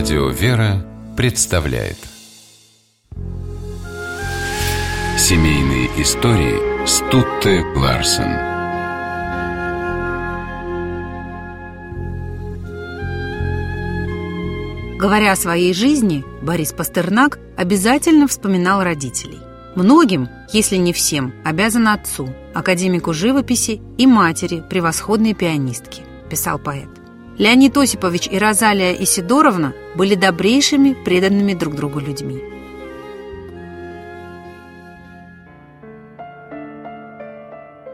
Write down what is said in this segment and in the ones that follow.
Радио «Вера» представляет Семейные истории Стутте Ларсен Говоря о своей жизни, Борис Пастернак обязательно вспоминал родителей. Многим, если не всем, обязан отцу, академику живописи и матери, превосходной пианистки, писал поэт. Леонид Осипович и Розалия Исидоровна были добрейшими, преданными друг другу людьми.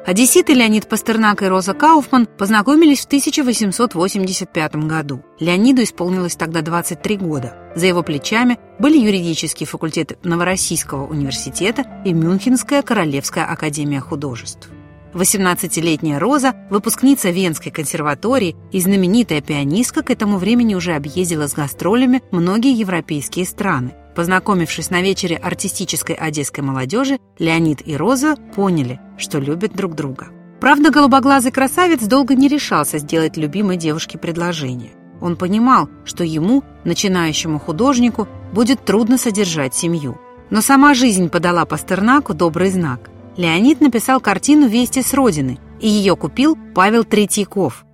Одесситы Леонид Пастернак и Роза Кауфман познакомились в 1885 году. Леониду исполнилось тогда 23 года. За его плечами были юридический факультет Новороссийского университета и Мюнхенская Королевская академия художеств. 18-летняя Роза, выпускница Венской консерватории и знаменитая пианистка, к этому времени уже объездила с гастролями многие европейские страны. Познакомившись на вечере артистической одесской молодежи, Леонид и Роза поняли, что любят друг друга. Правда, голубоглазый красавец долго не решался сделать любимой девушке предложение. Он понимал, что ему, начинающему художнику, будет трудно содержать семью. Но сама жизнь подала Пастернаку добрый знак. Леонид написал картину «Вести с Родины», и ее купил Павел Третьяков,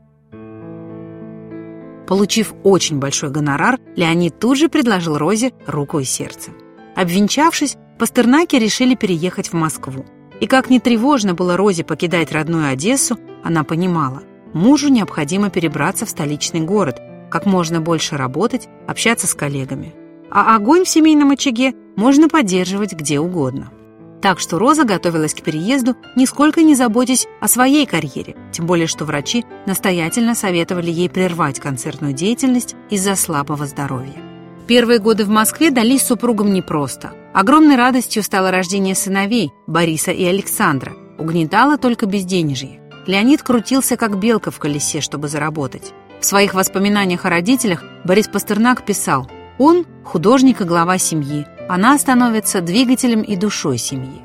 Получив очень большой гонорар, Леонид тут же предложил Розе руку и сердце. Обвенчавшись, Пастернаки решили переехать в Москву. И как не тревожно было Розе покидать родную Одессу, она понимала, мужу необходимо перебраться в столичный город, как можно больше работать, общаться с коллегами. А огонь в семейном очаге можно поддерживать где угодно. Так что Роза готовилась к переезду, нисколько не заботясь о своей карьере, тем более что врачи настоятельно советовали ей прервать концертную деятельность из-за слабого здоровья. Первые годы в Москве дались супругам непросто. Огромной радостью стало рождение сыновей Бориса и Александра. Угнетало только безденежье. Леонид крутился как белка в колесе, чтобы заработать. В своих воспоминаниях о родителях Борис Пастернак писал «Он – художник и глава семьи, она становится двигателем и душой семьи.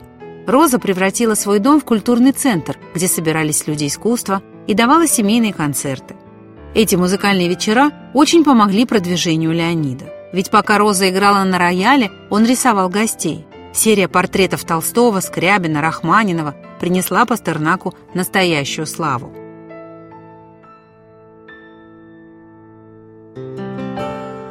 Роза превратила свой дом в культурный центр, где собирались люди искусства и давала семейные концерты. Эти музыкальные вечера очень помогли продвижению Леонида. Ведь пока Роза играла на рояле, он рисовал гостей. Серия портретов Толстого, Скрябина, Рахманинова принесла Пастернаку настоящую славу.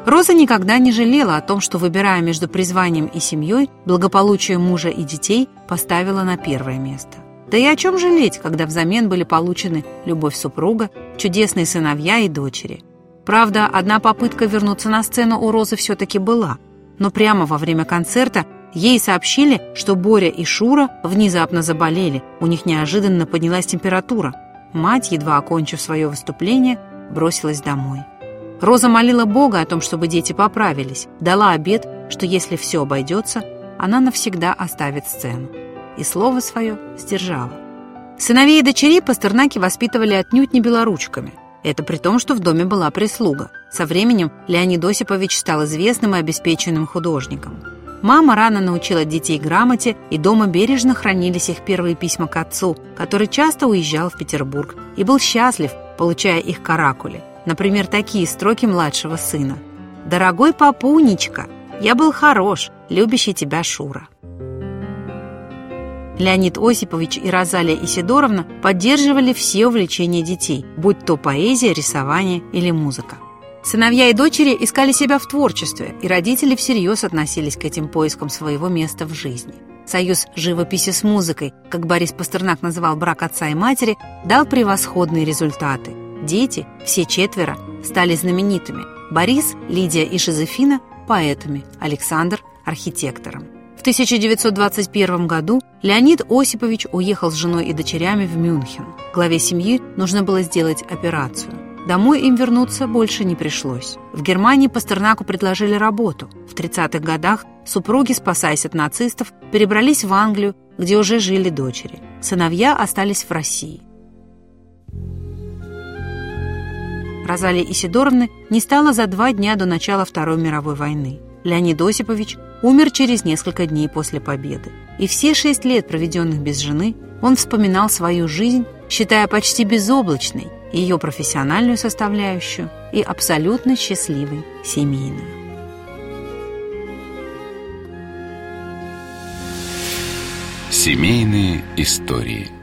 Роза никогда не жалела о том, что, выбирая между призванием и семьей, благополучие мужа и детей поставила на первое место. Да и о чем жалеть, когда взамен были получены любовь супруга, чудесные сыновья и дочери. Правда, одна попытка вернуться на сцену у Розы все-таки была, но прямо во время концерта ей сообщили, что Боря и Шура внезапно заболели, у них неожиданно поднялась температура. Мать, едва окончив свое выступление, бросилась домой. Роза молила Бога о том, чтобы дети поправились, дала обет, что если все обойдется, она навсегда оставит сцену. И слово свое сдержала. Сыновей и дочерей Пастернаки воспитывали отнюдь не белоручками. Это при том, что в доме была прислуга. Со временем Леонид Осипович стал известным и обеспеченным художником. Мама рано научила детей грамоте, и дома бережно хранились их первые письма к отцу, который часто уезжал в Петербург и был счастлив, получая их каракули – Например, такие строки младшего сына. «Дорогой папунечка, я был хорош, любящий тебя Шура». Леонид Осипович и Розалия Исидоровна поддерживали все увлечения детей, будь то поэзия, рисование или музыка. Сыновья и дочери искали себя в творчестве, и родители всерьез относились к этим поискам своего места в жизни. Союз живописи с музыкой, как Борис Пастернак называл брак отца и матери, дал превосходные результаты – Дети, все четверо, стали знаменитыми. Борис, Лидия и Жозефина – поэтами, Александр – архитектором. В 1921 году Леонид Осипович уехал с женой и дочерями в Мюнхен. Главе семьи нужно было сделать операцию. Домой им вернуться больше не пришлось. В Германии Пастернаку предложили работу. В 30-х годах супруги, спасаясь от нацистов, перебрались в Англию, где уже жили дочери. Сыновья остались в России. Розалии Исидоровны не стало за два дня до начала Второй мировой войны. Леонид Осипович умер через несколько дней после победы. И все шесть лет, проведенных без жены, он вспоминал свою жизнь, считая почти безоблачной ее профессиональную составляющую и абсолютно счастливой семейную. Семейные истории